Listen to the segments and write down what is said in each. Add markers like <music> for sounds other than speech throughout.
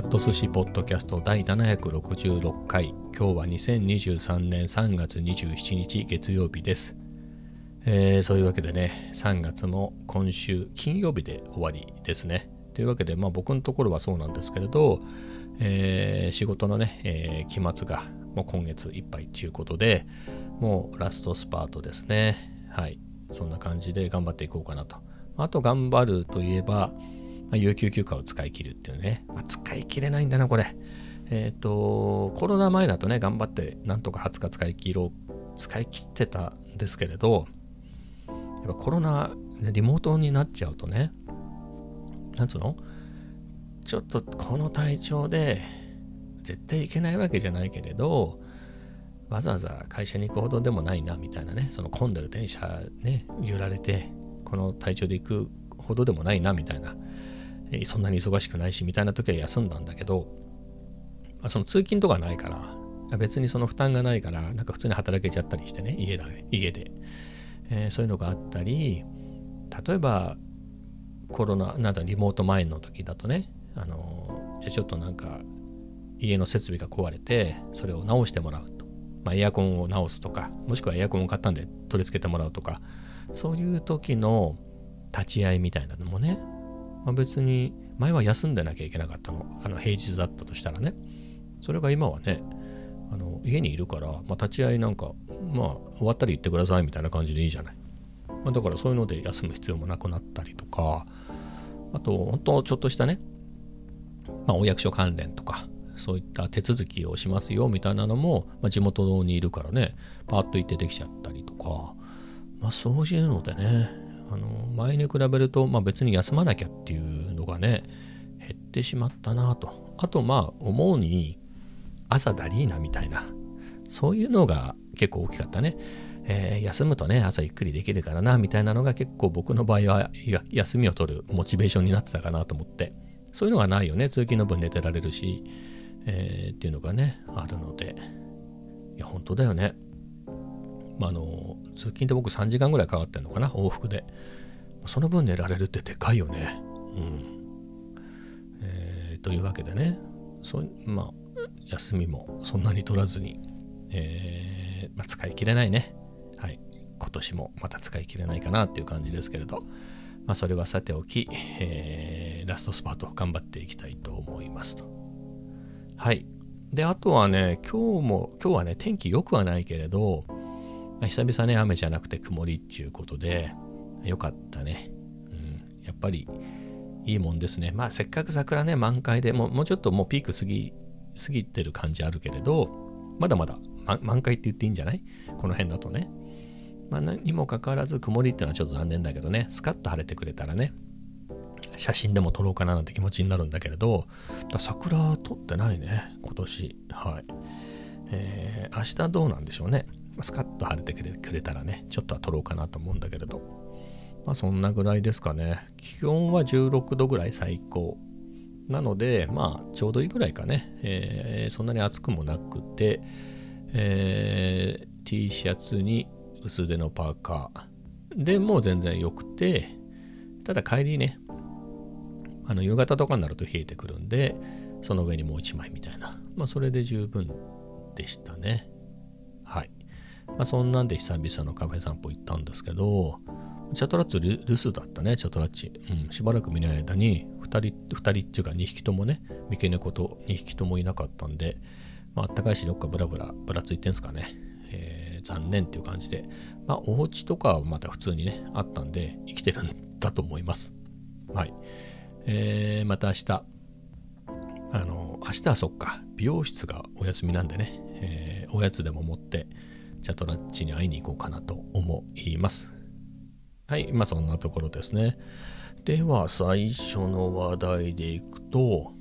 ット寿司ポッドキャスト第766回。今日は2023年3月27日月曜日です、えー、そういうわけでね3月も今週金曜日で終わりですね。というわけでまあ僕のところはそうなんですけれど、えー、仕事のね、えー、期末がもう今月いっぱいということでもうラストスパートですね。はい。そんな感じで頑張っていこうかなと。あと頑張るといえばまあ、有給休暇を使い切るっていうね、まあ、使い切れないんだな、これ。えっ、ー、と、コロナ前だとね、頑張ってなんとか20日使い切ろう、使い切ってたんですけれど、やっぱコロナ、リモートになっちゃうとね、なんつうの？ちょっとこの体調で絶対行けないわけじゃないけれど、わざわざ会社に行くほどでもないなみたいなね、その混んでる電車ね、揺られて、この体調で行くほどでもないなみたいなそんなに忙しくないしみたいな時は休んだんだけど、まあ、その通勤とかないから別にその負担がないからなんか普通に働けちゃったりしてね家だ家で、えー、そういうのがあったり例えばコロナなんだリモート前の時だとねあのじゃちょっとなんか家の設備が壊れてそれを直してもらうと、まあ、エアコンを直すとかもしくはエアコンを買ったんで取り付けてもらうとかそういう時の立ち会いみたいなのもねまあ、別に前は休んでなきゃいけなかったの。あの平日だったとしたらね。それが今はねあの家にいるから、まあ、立ち会いなんかまあ終わったら言ってくださいみたいな感じでいいじゃない、まあ、だからそういうので休む必要もなくなったりとかあと本当ちょっとしたね、まあ、お役所関連とかそういった手続きをしますよみたいなのも、まあ、地元にいるからねパーッと行ってできちゃったりとかまあそういうのでねあの前に比べると、まあ、別に休まなきゃっていうのがね減ってしまったなと。あとまあ思うに朝だりーなみたいなそういうのが結構大きかったね、えー、休むとね朝ゆっくりできるからなみたいなのが結構僕の場合は休みを取るモチベーションになってたかなと思って。そういうのがないよね通勤の分寝てられるし、えー、っていうのがねあるので。いや本当だよね。まあ、あの通勤って僕3時間ぐらいかかってんのかな往復で。その分寝られるってでかいよね。うん。えー、というわけでね。そまあ休みもそんなに取らずに、えー、まあ、使い切れないね。はい。今年もまた使い切れないかなっていう感じですけれど。まあそれはさておき、えー、ラストスパート頑張っていきたいと思いますと。はい。であとはね今日も今日はね天気良くはないけれど久々ね、雨じゃなくて曇りっていうことで、よかったね。うん、やっぱりいいもんですね。まあ、せっかく桜ね、満開でもう、もうちょっともうピーク過ぎ、過ぎてる感じあるけれど、まだまだ、ま、満開って言っていいんじゃない？この辺だとね。まあ、にもかかわらず曇りってのはちょっと残念だけどね、スカッと晴れてくれたらね、写真でも撮ろうかななんて気持ちになるんだけれど、桜撮ってないね、今年。はい。えー、明日どうなんでしょうね。スカッと晴れてくれたらね、ちょっとは撮ろうかなと思うんだけれど、まあそんなぐらいですかね。気温は16度ぐらい最高。なので、まあちょうどいいぐらいかね。えー、そんなに暑くもなくて、えー、T シャツに薄手のパーカーでもう全然良くて、ただ帰りね、あの夕方とかになると冷えてくるんで、その上にもう1枚みたいな。まあそれで十分でしたね。はい。まあ、そんなんで久々のカフェ散歩行ったんですけど、チャトラッチ留守だったね、チャトラッチ。うん、しばらく見ない間に、2人、2人っていうか2匹ともね、三毛猫と2匹ともいなかったんで、まあ、あったかいし、どっかブラブラ、ぶらついてんすかね。えー、残念っていう感じで、まあ、お家とかはまた普通にね、あったんで、生きてるんだと思います。はい。えー、また明日、あの、明日はそっか、美容室がお休みなんでね、えー、おやつでも持って、チャトラッチに会いに行こうかなと思います。はい、まあそんなところですね。では最初の話題でいくと、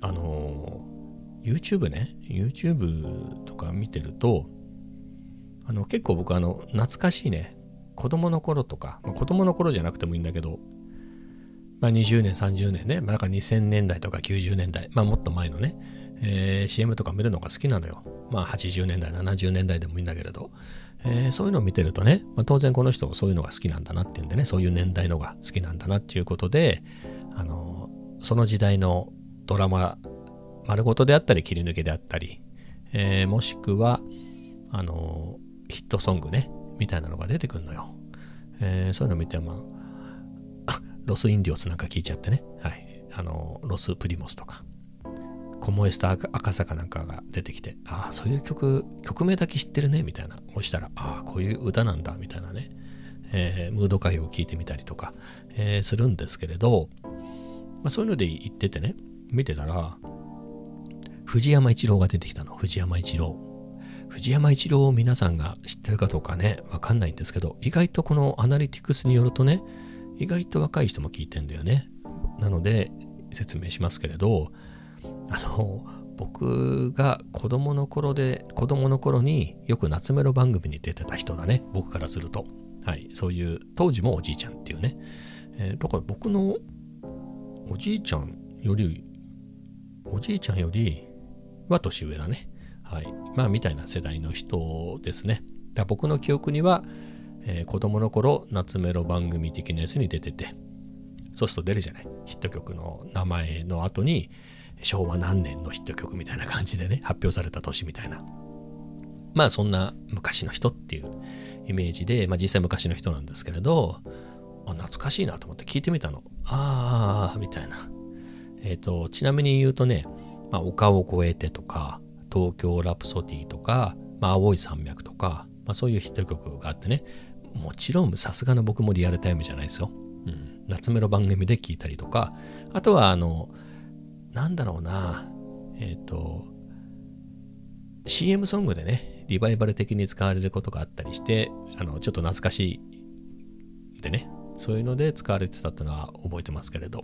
あの、YouTube ね、YouTube とか見てると、あの結構僕あの懐かしいね、子供の頃とか、まあ、子供の頃じゃなくてもいいんだけど、まあ、20年、30年ね、まあ、なんか2000年代とか90年代、まあもっと前のね、えー、CM とか見るのが好きなのよ。まあ80年代、70年代でもいいんだけれど、えー、そういうのを見てるとね、まあ、当然この人そういうのが好きなんだなっていうんでね、そういう年代のが好きなんだなっていうことで、あの、その時代のドラマ丸ごとであったり切り抜きであったり、えー、もしくはあのヒットソングねみたいなのが出てくるのよ、えー、そういうの見てまあロスインディオスなんか聞いちゃってね。はい。あのロスプリモスとか。コモエスタ赤坂なんかが出てきてああそういう曲曲名だけ知ってるねみたいな押したらああこういう歌なんだみたいなね、えー、ムード歌謡を聴いてみたりとか、えー、するんですけれど、まあ、そういうので言っててね見てたら藤山一郎が出てきたの藤山一郎藤山一郎を皆さんが知ってるかどうかねわかんないんですけど意外とこのアナリティクスによるとね意外と若い人も聞いてんだよねなので説明しますけれどあの僕が子供の頃で子供の頃によく夏メロ番組に出てた人だね。僕からすると。はい。そういう当時もおじいちゃんっていうね、えー、だから僕のおじいちゃんよりおじいちゃんよりは年上だね。はい。まあみたいな世代の人ですね。だ僕の記憶には、えー、子供の頃夏メロ番組的なやつに出てて。そうすると出るじゃない。ヒット曲の名前の後に昭和何年のヒット曲みたいな感じでね、発表された年みたいな。まあそんな昔の人っていうイメージで、まあ実際昔の人なんですけれど、あ懐かしいなと思って聞いてみたの。ああ、みたいな。えっ、ー、と、ちなみに言うとね、まあ、丘を越えてとか、東京ラプソディとか、まあ、青い山脈とか、まあ、そういうヒット曲があってね、もちろんさすがの僕もリアルタイムじゃないですよ。うん、夏メロ番組で聞いたりとか、あとはあの、なんだろうな、えっ、ー、と、CM ソングでね、リバイバル的に使われることがあったりして、あの、ちょっと懐かしいでね、そういうので使われてたっていうのは覚えてますけれど、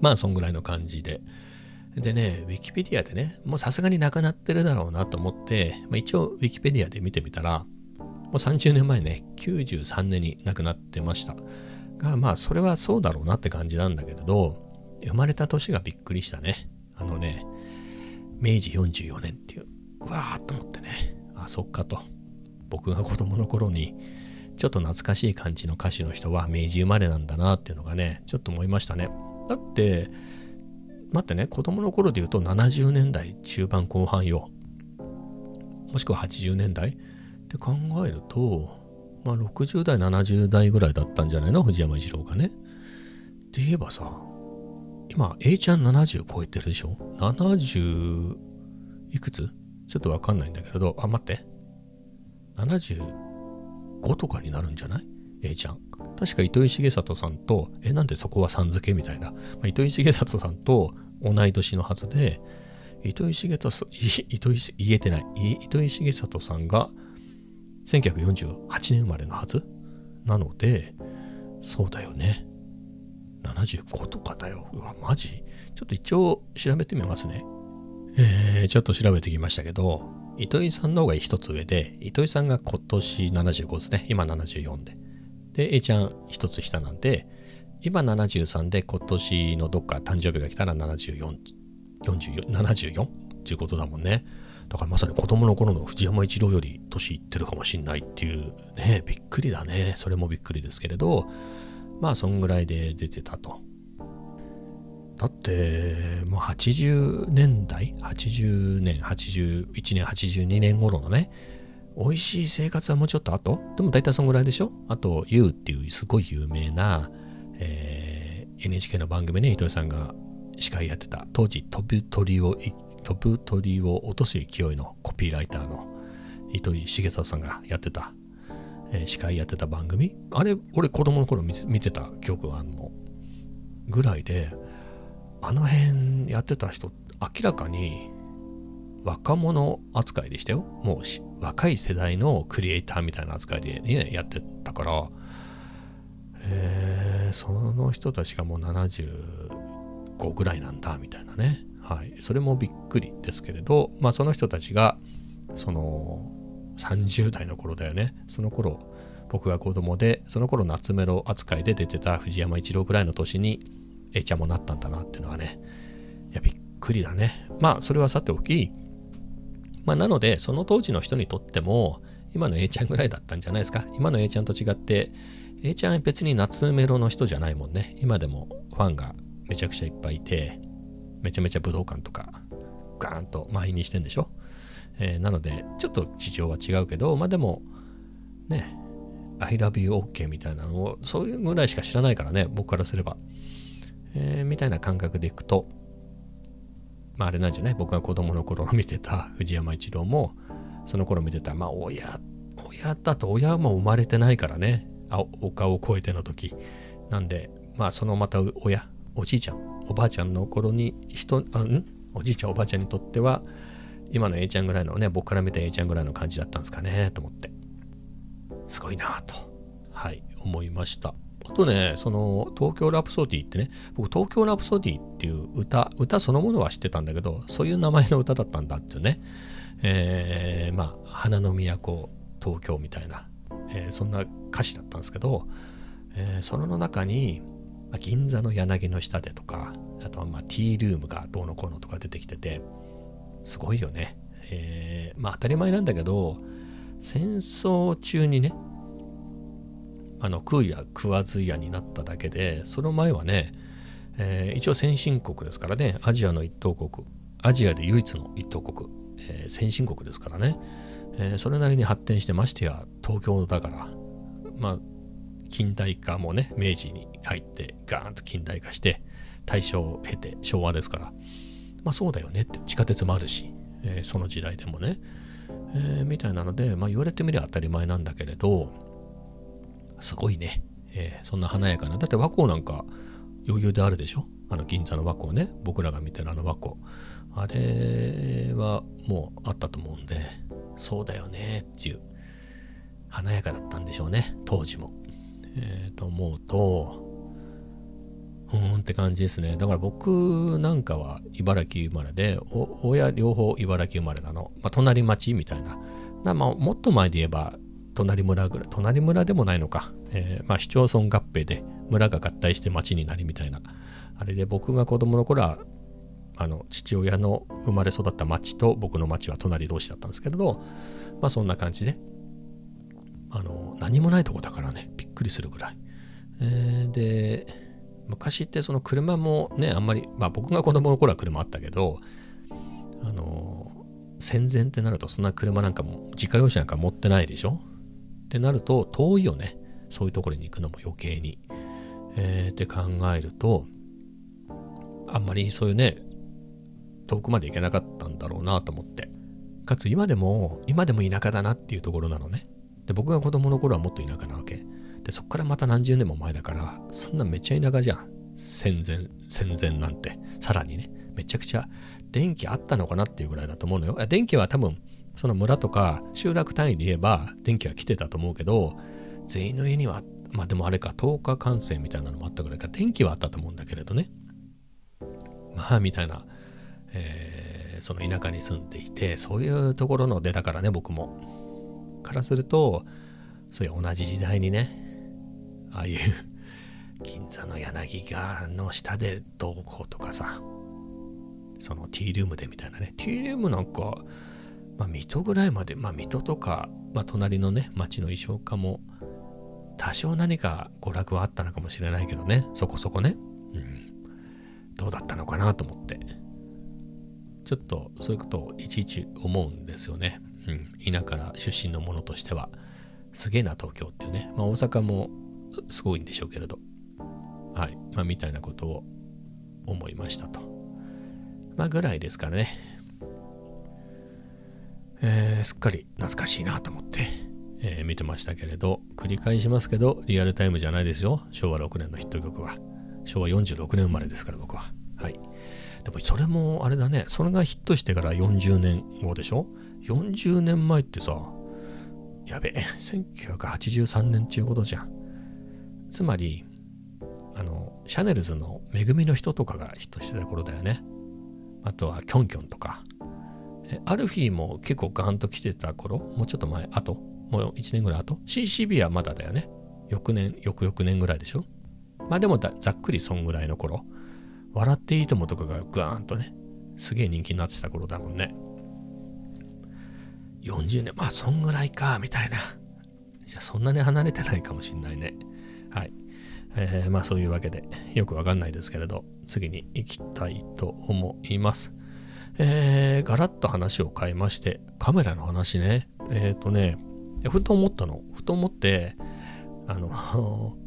まあ、そんぐらいの感じで。でね、ウィキペディアでね、もうさすがになくなってるだろうなと思って、まあ、一応ウィキペディアで見てみたら、もう30年前ね、93年に亡くなってました。が、まあ、それはそうだろうなって感じなんだけれど、生まれた年がびっくりしたね。あのね、明治44年っていう、うわーっと思ってね、あ、そっかと。僕が子供の頃に、ちょっと懐かしい感じの歌手の人は明治生まれなんだなっていうのがね、ちょっと思いましたね。だって、待ってね、子供の頃で言うと70年代中盤後半よ。もしくは80年代？って考えると、まあ60代、70代ぐらいだったんじゃないの？藤山一郎がね。って言えばさ、今、A ちゃん70超えてるでしょ ?70 いくつ？ちょっとわかんないんだけれど、あ、待って。75とかになるんじゃない ?A ちゃん。確か糸井重里さんと、え、なんでそこはさん付けみたいな？まあ、糸井重里さんと同い年のはずで、糸井重里、糸井、言えてない。糸井重里さんが1948年生まれのはず？なので、そうだよね。75とかだよ。うわ、マジ？ちょっと一応調べてみますね。えー、ちょっと調べてきましたけど、糸井さんの方が一つ上で、糸井さんが今年75ですね。今74で。で、A ちゃん一つ下なんで、今73で今年のどっか誕生日が来たら74、44、74? っていうことだもんね。だからまさに子供の頃の藤山一郎より年いってるかもしんないっていうね、びっくりだね。それもびっくりですけれど、まあそんぐらいで出てたと。だってもう80年代？80年81年82年頃のね。美味しい生活はもうちょっと後？でも大体そんぐらいでしょ？あと YOU っていうすごい有名な、えー、NHK の番組ね糸井さんが司会やってた。当時飛ぶ鳥を飛ぶ鳥を落とす勢いのコピーライターの糸井重里さんがやってた。え、司会やってた番組。あれ俺子供の頃見てた記憶があるの。ぐらいであの辺やってた人明らかに若者扱いでしたよ。もう若い世代のクリエイターみたいな扱いで、ね、やってたから。えー、その人たちがもう75ぐらいなんだみたいなね。はい。それもびっくりですけれどまあその人たちがその30代の頃だよね。その頃、僕が子供で、その頃夏メロ扱いで出てた藤山一郎ぐらいの年に、A ちゃんもなったんだなっていうのはね、いや、びっくりだね。まあ、それはさておき、まあ、なので、その当時の人にとっても、今の A ちゃんぐらいだったんじゃないですか。今の A ちゃんと違って、A ちゃん別に夏メロの人じゃないもんね。今でもファンがめちゃくちゃいっぱいいて、めちゃめちゃ武道館とかガーンと満員にしてんでしょ、えー、なのでちょっと事情は違うけどまあでもね I love you OK みたいなのをそういうぐらいしか知らないからね僕からすれば、えー、みたいな感覚でいくとまああれなんじゃない？僕が子供の頃見てた <laughs> 藤山一郎もその頃見てたまあ親親だと親も生まれてないからね丘を越えての時。なんでまあそのまた親おじいちゃんおばあちゃんの頃に人あん？おじいちゃんおばあちゃんにとっては今の A ちゃんぐらいのね僕から見た A ちゃんぐらいの感じだったんですかねと思って。すごいなと。はい思いました。あとねその東京ラプソディってね僕東京ラプソディっていう歌歌そのものは知ってたんだけどそういう名前の歌だったんだっていうね。えー、まあ花の都東京みたいな、えー、そんな歌詞だったんですけど、えー、その中に、銀座の柳の下でとか、あとはまあティールームがどうのこうのとか出てきてて、すごいよね。えー、まあ当たり前なんだけど、戦争中にね、あの食うや食わずやになっただけで、その前はね、えー、一応先進国ですからね、アジアの一等国、アジアで唯一の一等国、えー、先進国ですからね、えー、それなりに発展してましてや東京だから、まあ近代化もね明治に入ってガーンと近代化して大正を経て昭和ですからまあそうだよねって地下鉄もあるし、えー、その時代でもね、えー、みたいなのでまあ言われてみれば当たり前なんだけれどすごいね、えー、そんな華やかな。だって和光なんか余裕であるでしょ？あの銀座の和光ね。僕らが見てるあの和光。あれはもうあったと思うんでそうだよねっていう華やかだったんでしょうね。当時も。えー、と思うと、って感じですね。だから僕なんかは茨城生まれで、親両方茨城生まれなの。まあ、隣町みたいな。まあ、もっと前で言えば、隣村ぐらい、隣村でもないのか。えー、まあ、市町村合併で村が合体して町になりみたいな。あれで僕が子供の頃は、あの父親の生まれ育った町と僕の町は隣同士だったんですけれど、まあそんな感じで、あの何もないとこだからねびっくりするぐらい、えー、で昔ってその車もねあんまりまあ僕が子供の頃は車あったけどあの戦前ってなるとそんな車なんかも自家用車なんか持ってないでしょ？ってなると遠いよね。そういうところに行くのも余計に、えー、って考えるとあんまりそういうね遠くまで行けなかったんだろうなと思って。かつ今でも今でも田舎だなっていうところなのね。で、僕が子供の頃はもっと田舎なわけ。で、そっからまた何十年も前だから、そんなめっちゃ田舎じゃん。戦前、戦前なんて。さらにね、めちゃくちゃ電気あったのかなっていうぐらいだと思うのよ。電気は多分、その村とか集落単位で言えば電気は来てたと思うけど、全員の家には、まあでもあれか、10日感染みたいなのもあったぐらいか、電気はあったと思うんだけれどね。まあ、みたいな、えー、その田舎に住んでいて、そういうところの出だからね、僕も。からするとそういう同じ時代にねああいう銀座の柳がの下でどうこうとかさ。そのティールームでみたいなね。ティールームなんか、まあ、水戸ぐらいまでまあ水戸とか、まあ、隣のね町の衣装家も多少何か娯楽はあったのかもしれないけどね。そこそこね、うん、どうだったのかなと思って。ちょっとそういうことをいちいち思うんですよね。うん、田舎出身の者としては。すげえな東京っていうね、まあ、大阪もすごいんでしょうけれど。はい。まあみたいなことを思いましたと。まあぐらいですからね。えー、すっかり懐かしいなと思って、えー、見てましたけれど繰り返しますけどリアルタイムじゃないですよ。昭和6年のヒット曲は。昭和46年生まれですから僕は。はい。でもそれもあれだね。それがヒットしてから40年後でしょ？40年前ってさ、やべえ、1983年っていうことじゃん。つまり、あの、シャネルズの恵みの人とかがヒットしてた頃だよね。あとはキョンキョンとか。アルフィーも結構ガーンと来てた頃、もうちょっと前、あと、もう1年ぐらい後？CCB はまだだよね。翌年、翌々年ぐらいでしょ？まあでもざっくりそんぐらいの頃。笑っていいともとかがガーンとね、すげえ人気になってた頃だもんね。40年、まあそんぐらいか、みたいな。じゃあそんなに離れてないかもしんないね。はい。えー、まあそういうわけでよくわかんないですけれど次に行きたいと思います。えー、ガラッと話を変えましてカメラの話ね。えっ、ー、とねふと思ったの。ふと思ってあの <laughs>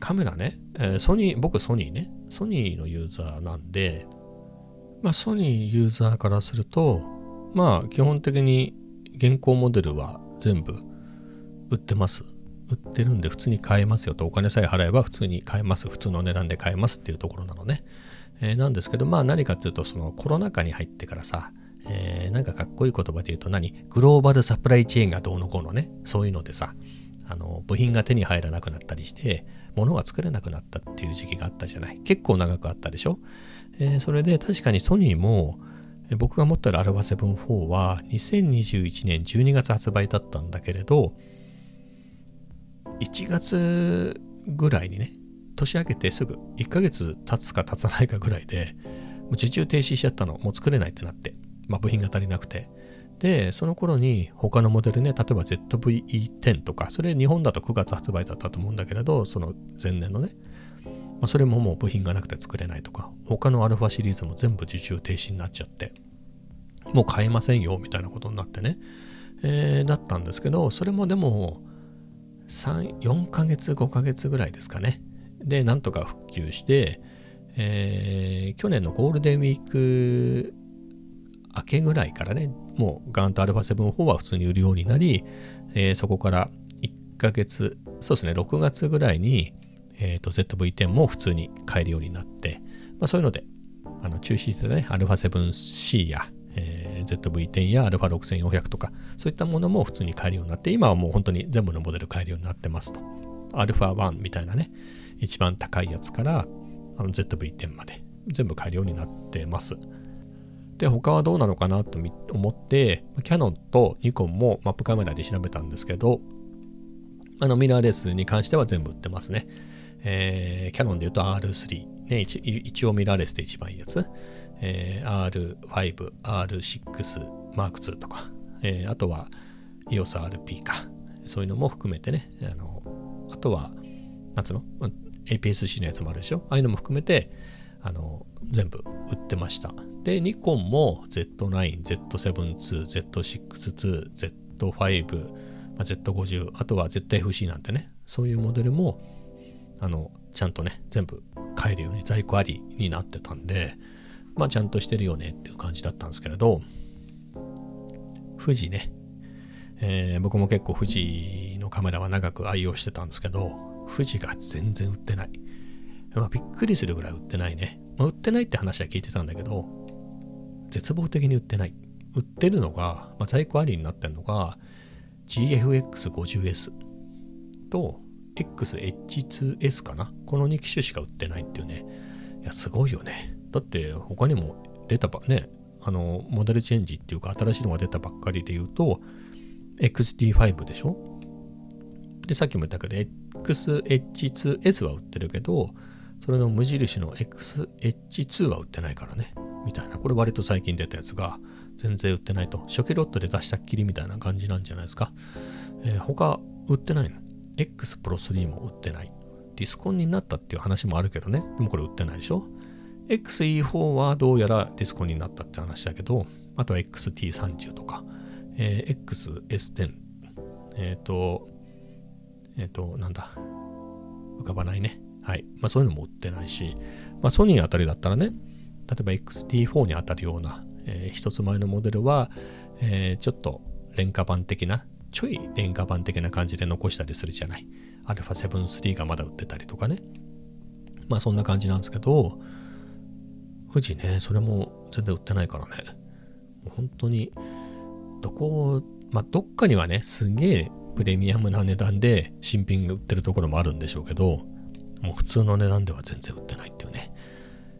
カメラね、え、ソニー僕ソニーね。ソニーのユーザーなんでまあソニーユーザーからするとまあ基本的に現行モデルは全部売ってます。売ってるんで普通に買えますよと。お金さえ払えば普通に買えます。普通の値段で買えますっていうところなのね、えー、なんですけどまあ何かっていうとそのコロナ禍に入ってからさ、えー、なんかかっこいい言葉で言うと何？グローバルサプライチェーンがどうのこうのね。そういうのでさあの部品が手に入らなくなったりして物が作れなくなったっていう時期があったじゃない。結構長くあったでしょ、えー、それで確かにソニーも僕が持ってる α7-4 は2021年12月発売だったんだけれど1月ぐらいにね、年明けてすぐ1ヶ月経つか経たないかぐらいで、もう受注停止しちゃったの。もう作れないってなって。まあ部品が足りなくて。で、その頃に他のモデルね、例えば ZVE10 とか、それ日本だと9月発売だったと思うんだけれど、その前年のね、まあ、それももう部品がなくて作れないとか、他のアルファシリーズも全部受注停止になっちゃって、もう買えませんよ、みたいなことになってね、えー、だったんですけど、それもでも、3、4ヶ月、5ヶ月ぐらいですかね。で、なんとか復旧して、えー、去年のゴールデンウィーク明けぐらいからね、もうガンと α7-4 は普通に売るようになり、えー、そこから1ヶ月、そうですね、6月ぐらいに、えーと、ZV-10 も普通に買えるようになって、まあ、そういうので、あの中止してたね、α7C や、えー、ZV-10 や α6400 とか、そういったものも普通に買えるようになって、今はもう本当に全部のモデル買えるようになってますと。α1 みたいなね、一番高いやつから ZV-10 まで全部買えるようになってます。で、他はどうなのかなと思って、キャノンとニコンもマップカメラで調べたんですけど、あのミラーレスに関しては全部売ってますね。えー、キャノンで言うと R3、ね、一応ミラーレスで一番いいやつ。えー、R5、R6、M2 とか、えー、あとは EOSRP か、そういうのも含めてね、あのあとは、なんつうの ?APS-C のやつもあるでしょああいうのも含めて、あの全部売ってました。で、ニコンも Z9、Z7-2、Z6-2、Z5、まあ、Z50、あとは ZFC なんてね、そういうモデルも、あの、ちゃんとね、全部買えるように在庫ありになってたんで、まあちゃんとしてるよねっていう感じだったんですけれど、富士ね、えー、僕も結構富士のカメラは長く愛用してたんですけど、富士が全然売ってない。まあ、びっくりするぐらい売ってないね。まあ、売ってないって話は聞いてたんだけど、絶望的に売ってない。売ってるのが、まあ、在庫ありになってるのが、GFX50S と XH2S かな。この2機種しか売ってないっていうね。いや、すごいよね。だって他にも出たばね、あの、モデルチェンジっていうか新しいのが出たばっかりで言うと、XT5 でしょ？で、さっきも言ったけど、XH2S は売ってるけど、それの無印の XH2 は売ってないからね。みたいな。これ割と最近出たやつが全然売ってないと。初期ロットで出したっきりみたいな感じなんじゃないですか。えー、他売ってないの ?X Pro 3も売ってない。ディスコンになったっていう話もあるけどね。でもこれ売ってないでしょ？XE4 はどうやらディスコになったって話だけど、あとは XT30 とか、えー、XS10、えっ、ー、と、えっ、ー、と、なんだ、浮かばないね。はい。まあそういうのも売ってないし、まあソニーあたりだったらね、例えば XT4 に当たるような、えー、一つ前のモデルは、えー、ちょっと廉価版的な、ちょい廉価版的な感じで残したりするじゃない。α7-3 がまだ売ってたりとかね。まあそんな感じなんですけど、富士ね、それも全然売ってないからね。もう本当に、どこ、まあ、どっかにはね、すげえプレミアムな値段で新品が売ってるところもあるんでしょうけど、もう普通の値段では全然売ってないっていうね。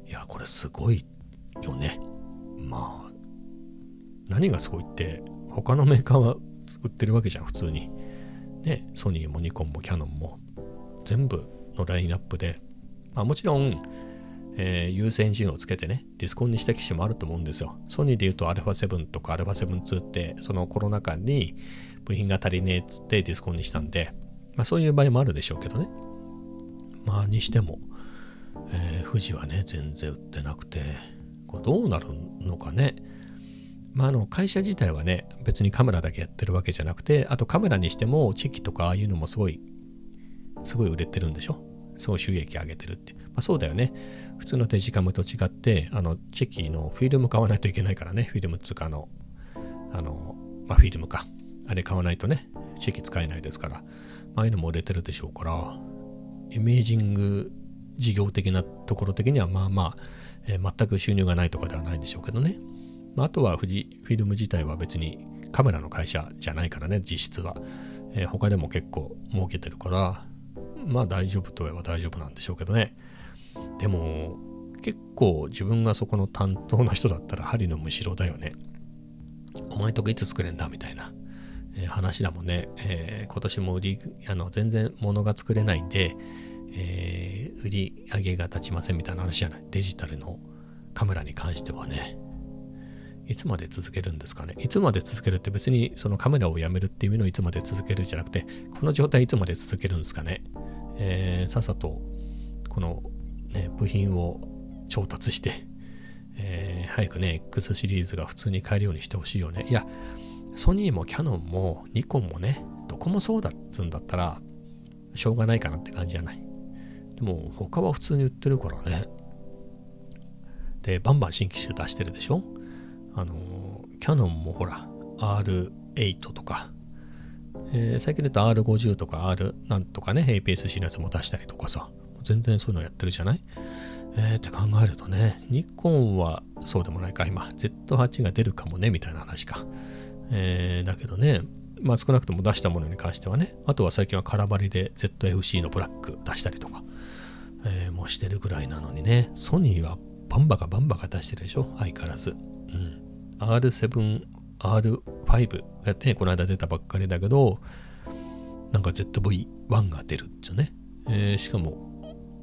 いや、これすごいよね。まあ、何がすごいって、他のメーカーは売ってるわけじゃん、普通に。ね、ソニーもニコンもキャノンも全部のラインナップで、まあもちろん、えー、優先順位をつけてね、ディスコンにした機種もあると思うんですよ。ソニーで言うと α7 とか α7-2 って、そのコロナ禍に部品が足りねえっつってディスコンにしたんで、まあそういう場合もあるでしょうけどね。まあにしても、えー、富士はね全然売ってなくてこれどうなるのかねまあ、あの会社自体はね別にカメラだけやってるわけじゃなくてあとカメラにしてもチェキとかああいうのもすごいすごい売れてるんでしょすごい収益上げてるって、あ、そうだよね。普通のデジカムと違ってあのチェキのフィルム買わないといけないからね。フィルムっつうかあのあの、まあ、フィルムか。あれ買わないとねチェキ使えないですから、まあ、あいうのも売れてるでしょうからイメージング事業的なところ的にはまあまあ、えー、全く収入がないとかではないでしょうけどね。まあ、あとは富士フィルム自体は別にカメラの会社じゃないからね、実質は。えー、他でも結構儲けてるから、まあ大丈夫といえば大丈夫なんでしょうけどね。でも、結構自分がそこの担当の人だったら針のむしろだよね。お前とこいつ作れんだみたいな、えー、話だもんね。えー、今年も売り、あの、全然物が作れないんで、えー、売り上げが立ちませんみたいな話じゃない。デジタルのカメラに関してはね。いつまで続けるんですかねいつまで続けるって別にそのカメラをやめるっていう意味のいつまで続けるじゃなくて、この状態いつまで続けるんですかねえー、さっさとこの、ね、部品を調達して、えー、早くね、X シリーズが普通に買えるようにしてほしいよね。いや、ソニーもキャノンもニコンもね、どこもそうだっつんだったら、しょうがないかなって感じじゃない。でも他は普通に売ってるからね。で、バンバン新機種出してるでしょ？あのキャノンもほら R8 とか、えー、最近で言うと R50 とか R なんとかね APS-C のやつも出したりとかさ全然そういうのやってるじゃない？えー、って考えるとねニコンはそうでもないか今。Z8 が出るかもねみたいな話か、えー、だけどねまあ少なくとも出したものに関してはねあとは最近は空張りで ZFC のブラック出したりとか、えー、もうしてるぐらいなのにね。ソニーはバンバカバンバカ出してるでしょ？相変わらず。うん。R7、R5 がね、この間出たばっかりだけど、なんか ZV-1 が出るっちゃね。えー、しかも、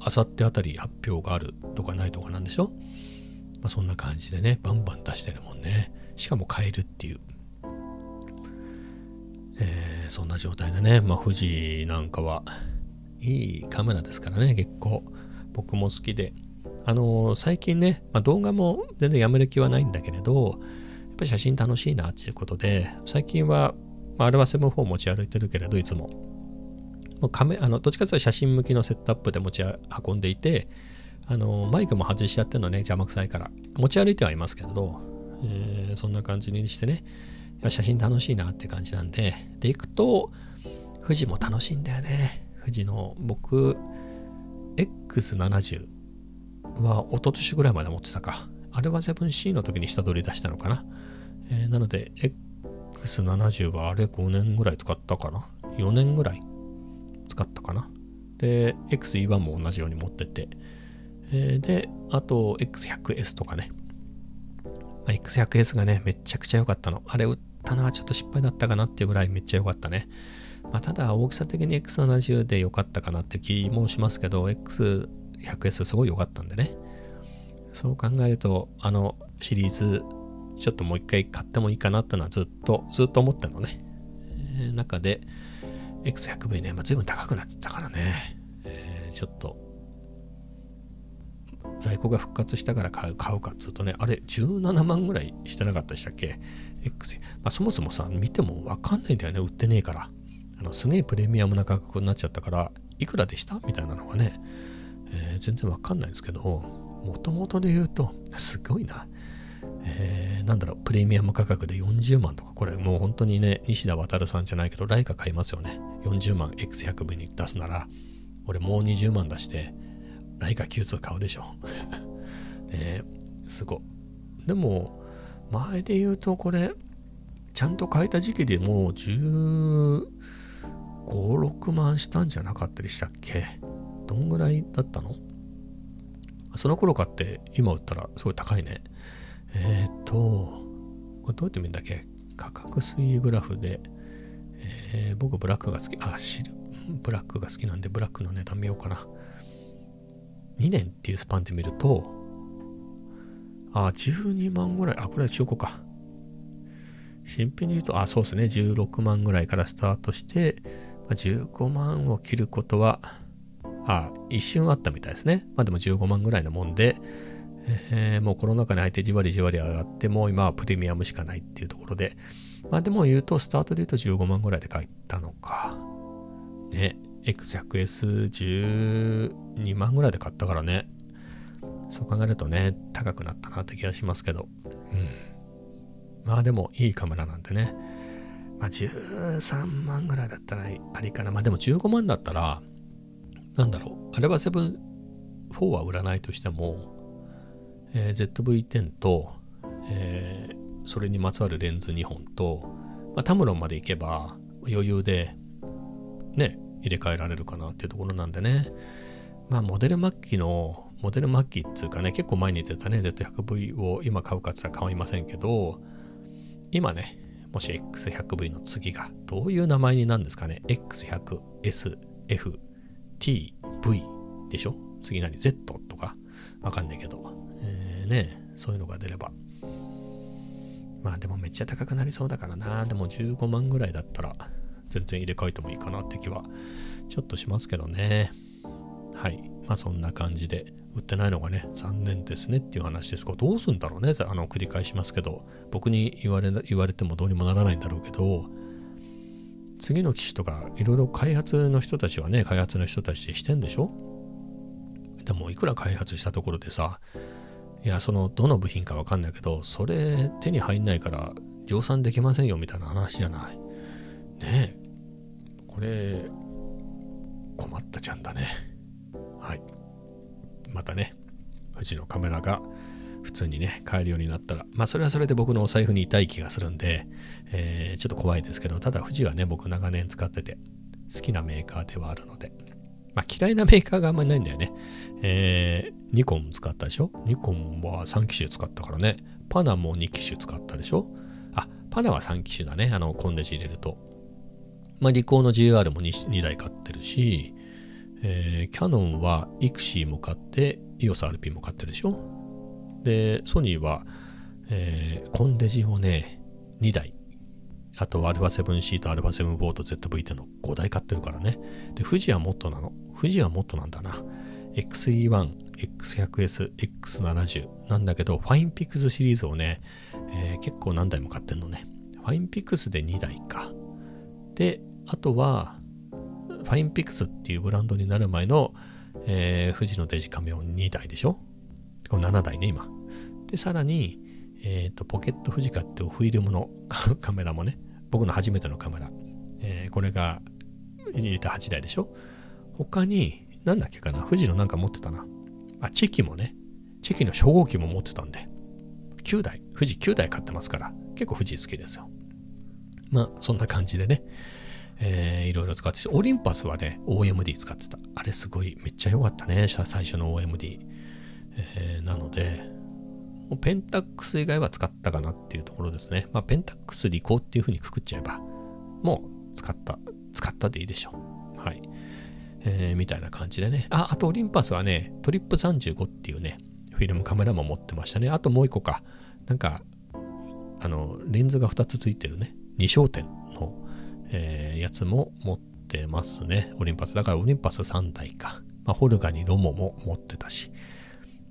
あさってあたり発表があるとかないとかなんでしょ？まあ、そんな感じでね、バンバン出してるもんね。しかも買えるっていう。えー、そんな状態でね、まあ、富士なんかはいいカメラですからね、結構。僕も好きで。あのー、最近ね、まあ、動画も全然やめる気はないんだけれどや、っぱり写真楽しいなっていうことで、最近は、まあ、アルバ7 4持ち歩いてるけれど、いつも。もうカメあのどっちかというと写真向きのセットアップで持ち運んでいて、あのマイクも外しちゃってるのね、邪魔くさいから。持ち歩いてはいますけど、えー、そんな感じにしてね、写真楽しいなって感じなんで、で、行くと、富士も楽しいんだよね。富士の、僕、X70 は一昨年ぐらいまで持ってたか。あれは 7C の時に下取り出したのかな。えー、なので、X70 はあれ5年ぐらい使ったかな。4年ぐらい使ったかな。で、XE1 も同じように持ってて。えー、で、あと X100S とかね。まあ、X100S がね、めちゃくちゃ良かったの。あれ売ったのはちょっと失敗だったかなっていうぐらいめっちゃ良かったね。まあ、ただ大きさ的に X70 で良かったかなって気もしますけど、X100S すごい良かったんでね。そう考えると、あのシリーズ、ちょっともう一回買ってもいいかなってのはずっと、ずっと思ってたのね。えー、中で、X100V ね、まあ、随分高くなってたからね、えー、ちょっと、在庫が復活したから買う買うか。っつうとね、あれ、17万ぐらいしてなかったでしたっけ ?X、まあ、そもそもさ、見てもわかんないんだよね、売ってねえから。あのすげえプレミアムな価格になっちゃったから、いくらでした？みたいなのがね、えー、全然わかんないですけど、もともとで言うと、すごいな。えー、なんだろう、プレミアム価格で40万とか、これもう本当にね、西田渉さんじゃないけど、ライカ買いますよね。40万 X100V に出すなら、俺もう20万出して、ライカ9 2買うでしょ。<laughs> ね、すご。でも、前で言うとこれ、ちゃんと買えた時期でもう15、6万したんじゃなかったでしたっけ？どんぐらいだったの？その頃買って今売ったらすごい高いね。えっ、と、これどうやって見るんだっけ？価格推移グラフで、えー、僕ブラックが好き、あ、シル、ブラックが好きなんでブラックの値段見ようかな。2年っていうスパンで見ると、あ、12万ぐらい、あ、これは中古か。新品に言うと、あ、そうですね、16万ぐらいからスタートして、15万を切ることはあ、一瞬あったみたいですね。まあでも15万ぐらいのもんで、えー、もうコロナ禍に入ってじわりじわり上がって、もう今はプレミアムしかないっていうところで、まあでも言うと、スタートで言うと15万ぐらいで買ったのか。ね、X100S12 万ぐらいで買ったからね。そう考えるとね、高くなったなって気がしますけど。うん。まあでもいいカメラなんでね。まあ13万ぐらいだったらありかな。まあでも15万だったら、なんだろう。あれは7 4は売らないとしても、えー、ZV-10 と、えー、それにまつわるレンズ2本と、まあ、タムロンまで行けば余裕でね、入れ替えられるかなっていうところなんでね。まあ、モデル末期の、モデル末期っていうかね、結構前に出たね、Z100V を今買うかって言ったら構いませんけど、今ね、もし X100V の次がどういう名前になるんですかね ?X100S、F、T、V でしょ？次何 ?Z とか？わかんないけど。えー、ね、そういうのが出れば。まあでもめっちゃ高くなりそうだからな。でも15万ぐらいだったら全然入れ替えてもいいかなって気はちょっとしますけどね。はい。まあそんな感じで、売ってないのがね、残念ですねっていう話ですが、どうすんだろうね。あの、繰り返しますけど、僕に言われ言われてもどうにもならないんだろうけど、次の機種とか、いろいろ開発の人たちはね、開発の人たちでしてんでしょ？でも、いくら開発したところでさ、いや、その、どの部品かわかんないけど、それ手に入んないから量産できませんよみたいな話じゃない。ねえ。これ、困ったちゃんだね。はい。またね、富士のカメラが普通にね、買えるようになったら、まあそれはそれで僕のお財布に痛い気がするんで、えー、ちょっと怖いですけど、ただ富士はね、僕長年使ってて好きなメーカーではあるので、まあ嫌いなメーカーがあんまりないんだよね。え、ニコン使ったでしょ？ニコンは3機種使ったからね。パナも2機種使ったでしょ？あ、パナは3機種だね。あの、コンデジ入れると。まあ、リコーの GR も 2, 2台買ってるし、えー、キャノンはイクシーも買って、EOSRP も買ってるでしょ？で、ソニーは、えー、コンデジをね、2台。あと、α7C と α7 IV と ZV-E10 の5台買ってるからね。で、富士はもっとなの？富士はもっとなんだな。XE1、X100S、X70 なんだけど、ファインピックスシリーズをね、えー、結構何台も買ってんのね。ファインピックスで2台か。で、あとは、 FinePix っていうブランドになる前の、えー、富士のデジカメオン2台でしょこれ7台ね、今。で、さらに、えっ、ー、と、ポケット富士カっていうフィルムの <laughs> カメラもね、僕の初めてのカメラ。えー、これが入れた8台でしょ他に、なんだっけかな富士のなんか持ってたな。あ、チェキもね、チェキの初号機も持ってたんで、9台、富士9台買ってますから、結構富士好きですよ。まあ、そんな感じでね、えー、いろいろ使って、オリンパスはね、OMD 使ってた。あれすごい、めっちゃ良かったね、最初の OMD。えー、なので、もうペンタックス以外は使ったかなっていうところですね。まあ、ペンタックスリコーっていう風にくくっちゃえば、もう使った、使ったでいいでしょう。はい。えー、みたいな感じでね。あ、あとオリンパスはね、トリップ35っていうね、フィルムカメラも持ってましたね。あともう一個か。なんか、あの、レンズが2つついてるね。2焦点の、えー、やつも持ってますね。オリンパス。だからオリンパス3台か。まあ、ホルガにロモも持ってたし、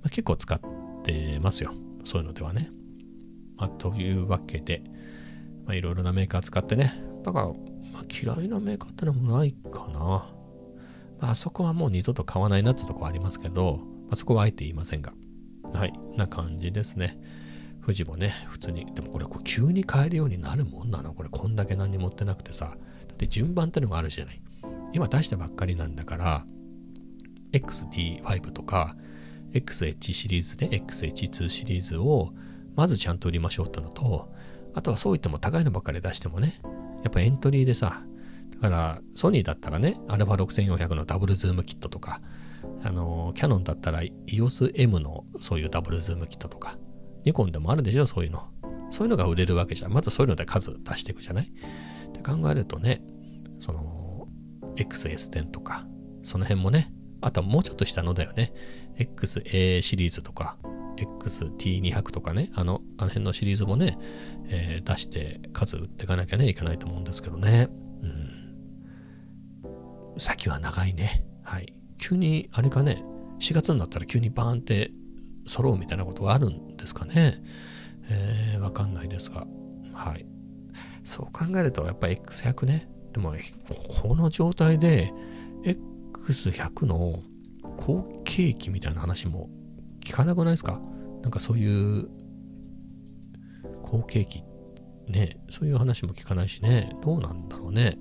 まあ、結構使ってますよ。そういうのではね。まあ、というわけで、まあ、いろいろなメーカー使ってね。だから、まあ、嫌いなメーカーってのもないかな。まあ、あそこはもう二度と買わないなってとこはありますけど、まあ、そこはあえて言いませんが。はい、な感じですね。富士もね、普通に、でもこれこう急に買えるようになるもんなの？これこんだけ何持ってなくてさ。だって順番ってのがあるじゃない。今出したばっかりなんだから、XT5 とか、XH シリーズで、ね、XH2 シリーズをまずちゃんと売りましょうってのと、あとはそう言っても高いのばっかり出してもね、やっぱエントリーでさ、だからソニーだったらね、α6400 のダブルズームキットとか、あの、キャノンだったら EOSM のそういうダブルズームキットとか、ニコンでもあるでしょ、そういうの。そういうのが売れるわけじゃん。まずそういうので数出していくじゃない？って考えるとね、その、XS10 とか、その辺もね、あともうちょっと下のだよね。XA シリーズとか、XT200 とかね、あの、あの辺のシリーズもね、えー、出して数売っていかなきゃね、いけないと思うんですけどね。先は長いね。はい。急にあれかね。4月になったら急にバーンって揃うみたいなことがあるんですかね。えー、わかんないですが。はい。そう考えるとやっぱ X100 ね。でもこの状態で X100 の後継機みたいな話も聞かなくないですか？なんかそういう後継機。ね。そういう話も聞かないしね。どうなんだろうね。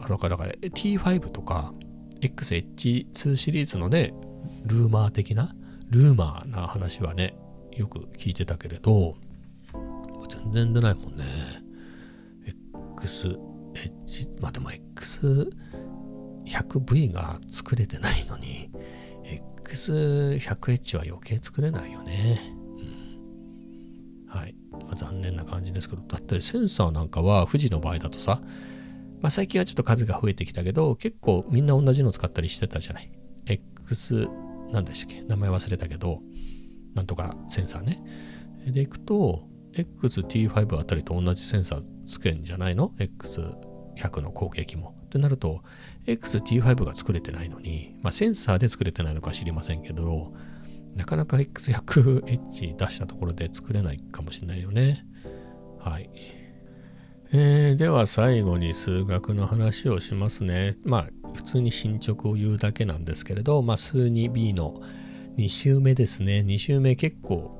あのだから T5 とか XH2 シリーズのねルーマー的なルーマーな話はねよく聞いてたけれど全然出ないもんね。XH まあでも X100V が作れてないのに X100H は余計作れないよね、うん、はい、まあ、残念な感じですけどだってセンサーなんかは富士の場合だとさまあ、最近はちょっと数が増えてきたけど、結構みんな同じの使ったりしてたじゃない。X、なんでしたっけ？名前忘れたけど、なんとかセンサーね。でいくと、XT5 あたりと同じセンサーつけんじゃないの ?X100 の後継機も。ってなると、XT5 が作れてないのに、まあ、センサーで作れてないのか知りませんけど、なかなか X100H 出したところで作れないかもしれないよね。はい。えー、では最後に数学の話をしますね。まあ普通に進捗を言うだけなんですけれど、まあ数 2B の2週目ですね。2週目結構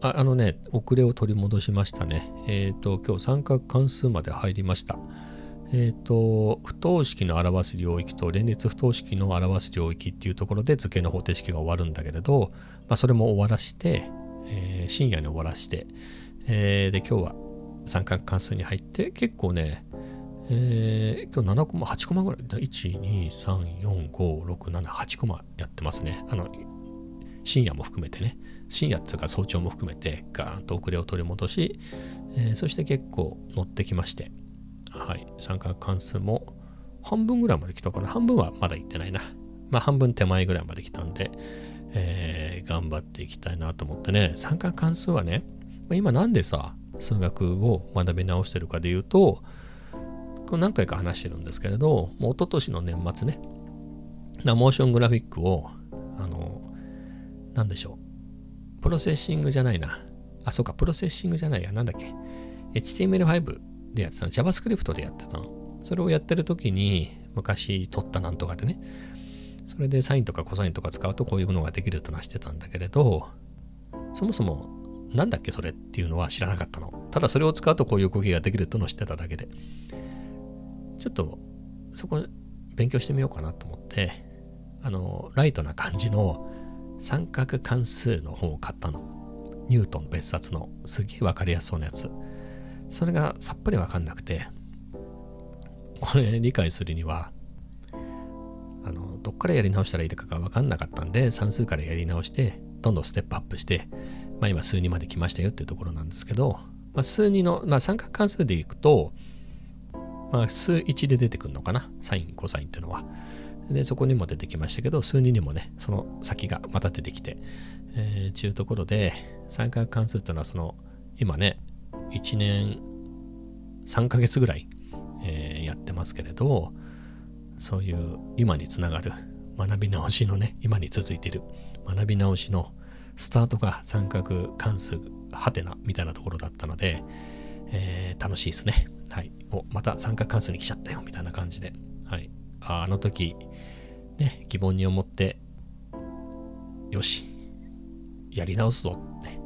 ああのね、遅れを取り戻しましたね。えっ、ー、と、今日三角関数まで入りました。えっ、ー、と、不等式の表す領域と連立不等式の表す領域っていうところで図形の方程式が終わるんだけれど、まあ、それも終わらして、えー、深夜に終わらして、えー、で、今日は三角関数に入って結構ね、えー、今日7コマ、8コマぐらい、1、2、3、4、5、6、7、8コマやってますね。あの、深夜も含めてね、深夜っていうか早朝も含めてガーンと遅れを取り戻し、えー、そして結構乗ってきまして、はい、三角関数も半分ぐらいまで来たかな。半分はまだ行ってないな。まあ半分手前ぐらいまで来たんで、えー、頑張っていきたいなと思ってね、三角関数はね、今なんでさ、数学を学び直してるかで言うと、これ何回か話してるんですけれど、もう一昨年の年末ね、モーショングラフィックを、あの、なんでしょう。プロセッシングじゃないな。あ、そうか、プロセッシングじゃないや。なんだっけ。HTML5 でやってたの。JavaScript でやってたの。それをやってる時に、昔取ったなんとかでね。それでサインとかコサインとか使うとこういうのができるとなしてたんだけれど、そもそもなんだっけそれっていうのは知らなかったの。ただそれを使うとこういう動きができるとの知ってただけで。ちょっとそこ勉強してみようかなと思って、あの、ライトな感じの三角関数の本を買ったの。ニュートン別冊のすげえわかりやすそうなやつ。それがさっぱりわかんなくて、これ理解するには、あの、どっからやり直したらいいかがわかんなかったんで、算数からやり直して、どんどんステップアップして、まあ、今数2まで来ましたよっていうところなんですけど、まあ、数2の、まあ、三角関数でいくと、まあ、数1で出てくるのかな？サイン、コサインっていうのは。で、そこにも出てきましたけど、数2にもね、その先がまた出てきて、えー、ちゅうところで、三角関数っていうのは、その、今ね、1年3ヶ月ぐらい、えー、やってますけれど、そういう今につながる学び直しのね、今に続いている学び直しのスタートが三角関数ハテナみたいなところだったので、えー、楽しいですね。はい。お、また三角関数に来ちゃったよ、みたいな感じで。はい。ああの時、ね、疑問に思って、よし、やり直すぞ、ね、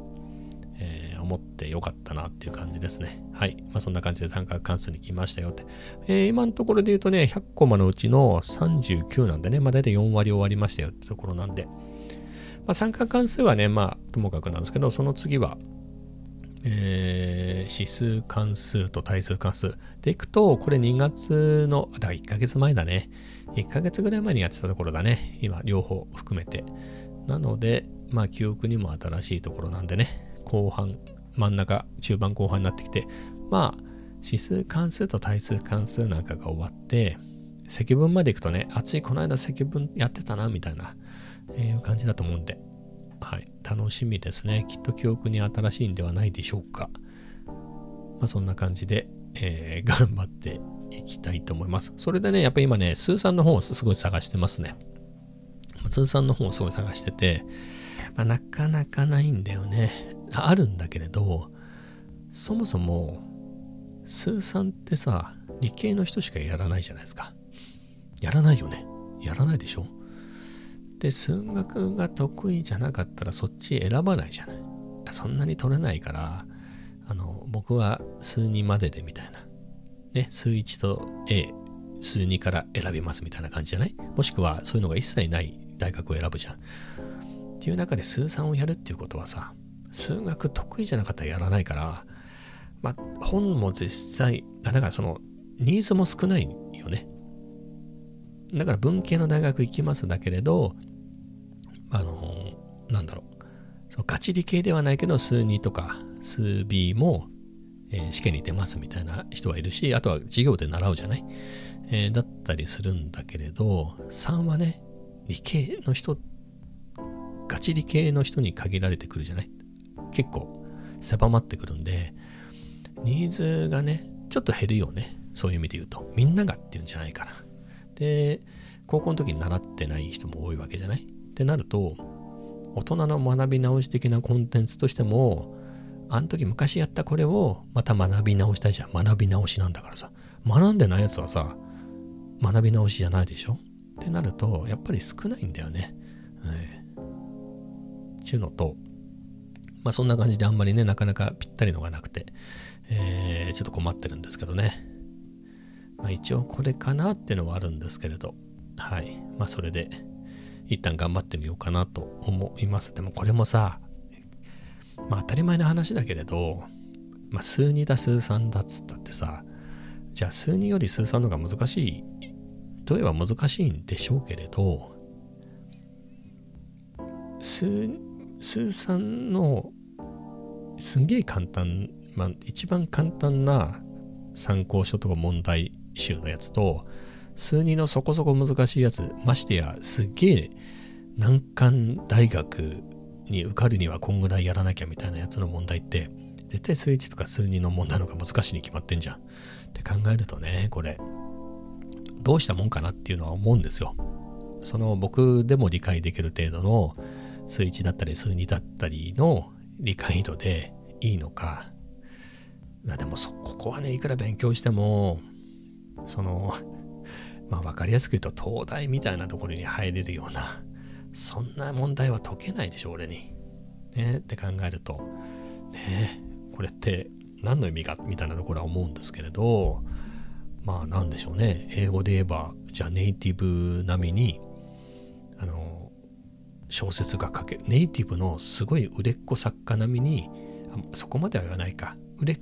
えー、思ってよかったなっていう感じですね。はい。まあ、そんな感じで三角関数に来ましたよって。えー、今のところで言うとね、100コマのうちの39なんでね、まあ、大体4割終わりましたよってところなんで、まあ、三角関数はね、まあ、ともかくなんですけど、その次は、えー、指数関数と対数関数でいくと、これ2月の、だから1ヶ月前だね。1ヶ月ぐらい前にやってたところだね。今、両方含めて。なので、まあ、記憶にも新しいところなんでね、後半、真ん中、中盤後半になってきて、まあ、指数関数と対数関数なんかが終わって、積分までいくとね、あついこの間積分やってたな、みたいないう感じだと思うんで、はい、楽しみですね。きっと記憶に新しいんではないでしょうか。まあ、そんな感じで、えー、<laughs> 頑張っていきたいと思います。それでね、やっぱり今ね、スーさんの本をすごい探してますね。通算の本をすごい探してて、まあ、なかなかないんだよね。あるんだけれど、そもそも、数三ってさ、理系の人しかやらないじゃないですか。やらないよね。やらないでしょ？で、数学が得意じゃなかったらそっち選ばないじゃない。そんなに取れないから、あの、僕は数2まででみたいな。ね、数1と A、数2から選びますみたいな感じじゃない？もしくはそういうのが一切ない大学を選ぶじゃん。っていう中で数3をやるっていうことはさ、数学得意じゃなかったらやらないから、まあ、本も実際、だからその、ニーズも少ないよね。だから文系の大学行きますだけれど、あの、なんだろう。そのガチ理系ではないけど、数2とか数 B も、えー、試験に出ますみたいな人はいるし、あとは授業で習うじゃない、えー、だったりするんだけれど、3はね、理系の人、ガチ理系の人に限られてくるじゃない？結構狭まってくるんで、ニーズがね、ちょっと減るよね。そういう意味で言うと。みんながっていうんじゃないかな。で、高校の時に習ってない人も多いわけじゃない？ってなると、大人の学び直し的なコンテンツとしても、あの時昔やったこれをまた学び直したいじゃん。学び直しなんだからさ。学んでないやつはさ、学び直しじゃないでしょってなると、やっぱり少ないんだよね。えー、ちゅうのと、まあそんな感じであんまりね、なかなかぴったりのがなくて、えー、ちょっと困ってるんですけどね。まあ、一応これかなっていうのはあるんですけれど、はい。まあ、それで、一旦頑張ってみようかなと思います。でもこれもさ、まあ当たり前の話だけれど、まあ数2だ数3だっつったってさ、じゃあ数2より数3の方が難しいといえば難しいんでしょうけれど、数、数3のすんげえ簡単まあ、一番簡単な参考書とか問題集のやつと、数2のそこそこ難しいやつ、ましてやすっげえ難関大学に受かるにはこんぐらいやらなきゃみたいなやつの問題って、絶対数1とか数2の問題の方が難しいに決まってんじゃん。って考えるとね、これ、どうしたもんかなっていうのは思うんですよ。その僕でも理解できる程度の数1だったり数2だったりの理解度でいいのか、まあでもそここはねいくら勉強してもそのまあ分かりやすく言うと東大みたいなところに入れるようなそんな問題は解けないでしょ俺に。ねって考えるとねこれって何の意味かみたいなところは思うんですけれどまあ何でしょうね英語で言えばじゃあネイティブ並みにあの小説が書けネイティブのすごい売れっ子作家並みにそこまでは言わないか売れ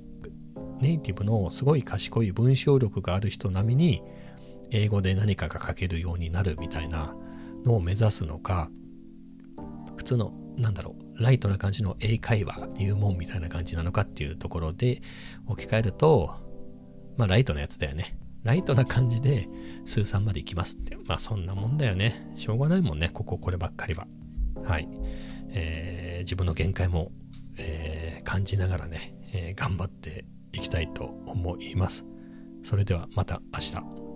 ネイティブのすごい賢い文章力がある人並みに英語で何かが書けるようになるみたいなのを目指すのか普通のなんだろうライトな感じの英会話入門みたいな感じなのかっていうところで置き換えるとまあライトなやつだよね。ライトな感じで数3まで行きますってまあそんなもんだよね。しょうがないもんねこここればっかりは。はい、えー、自分の限界も、えー、感じながらね、えー、頑張っていきたいと思います。それではまた明日。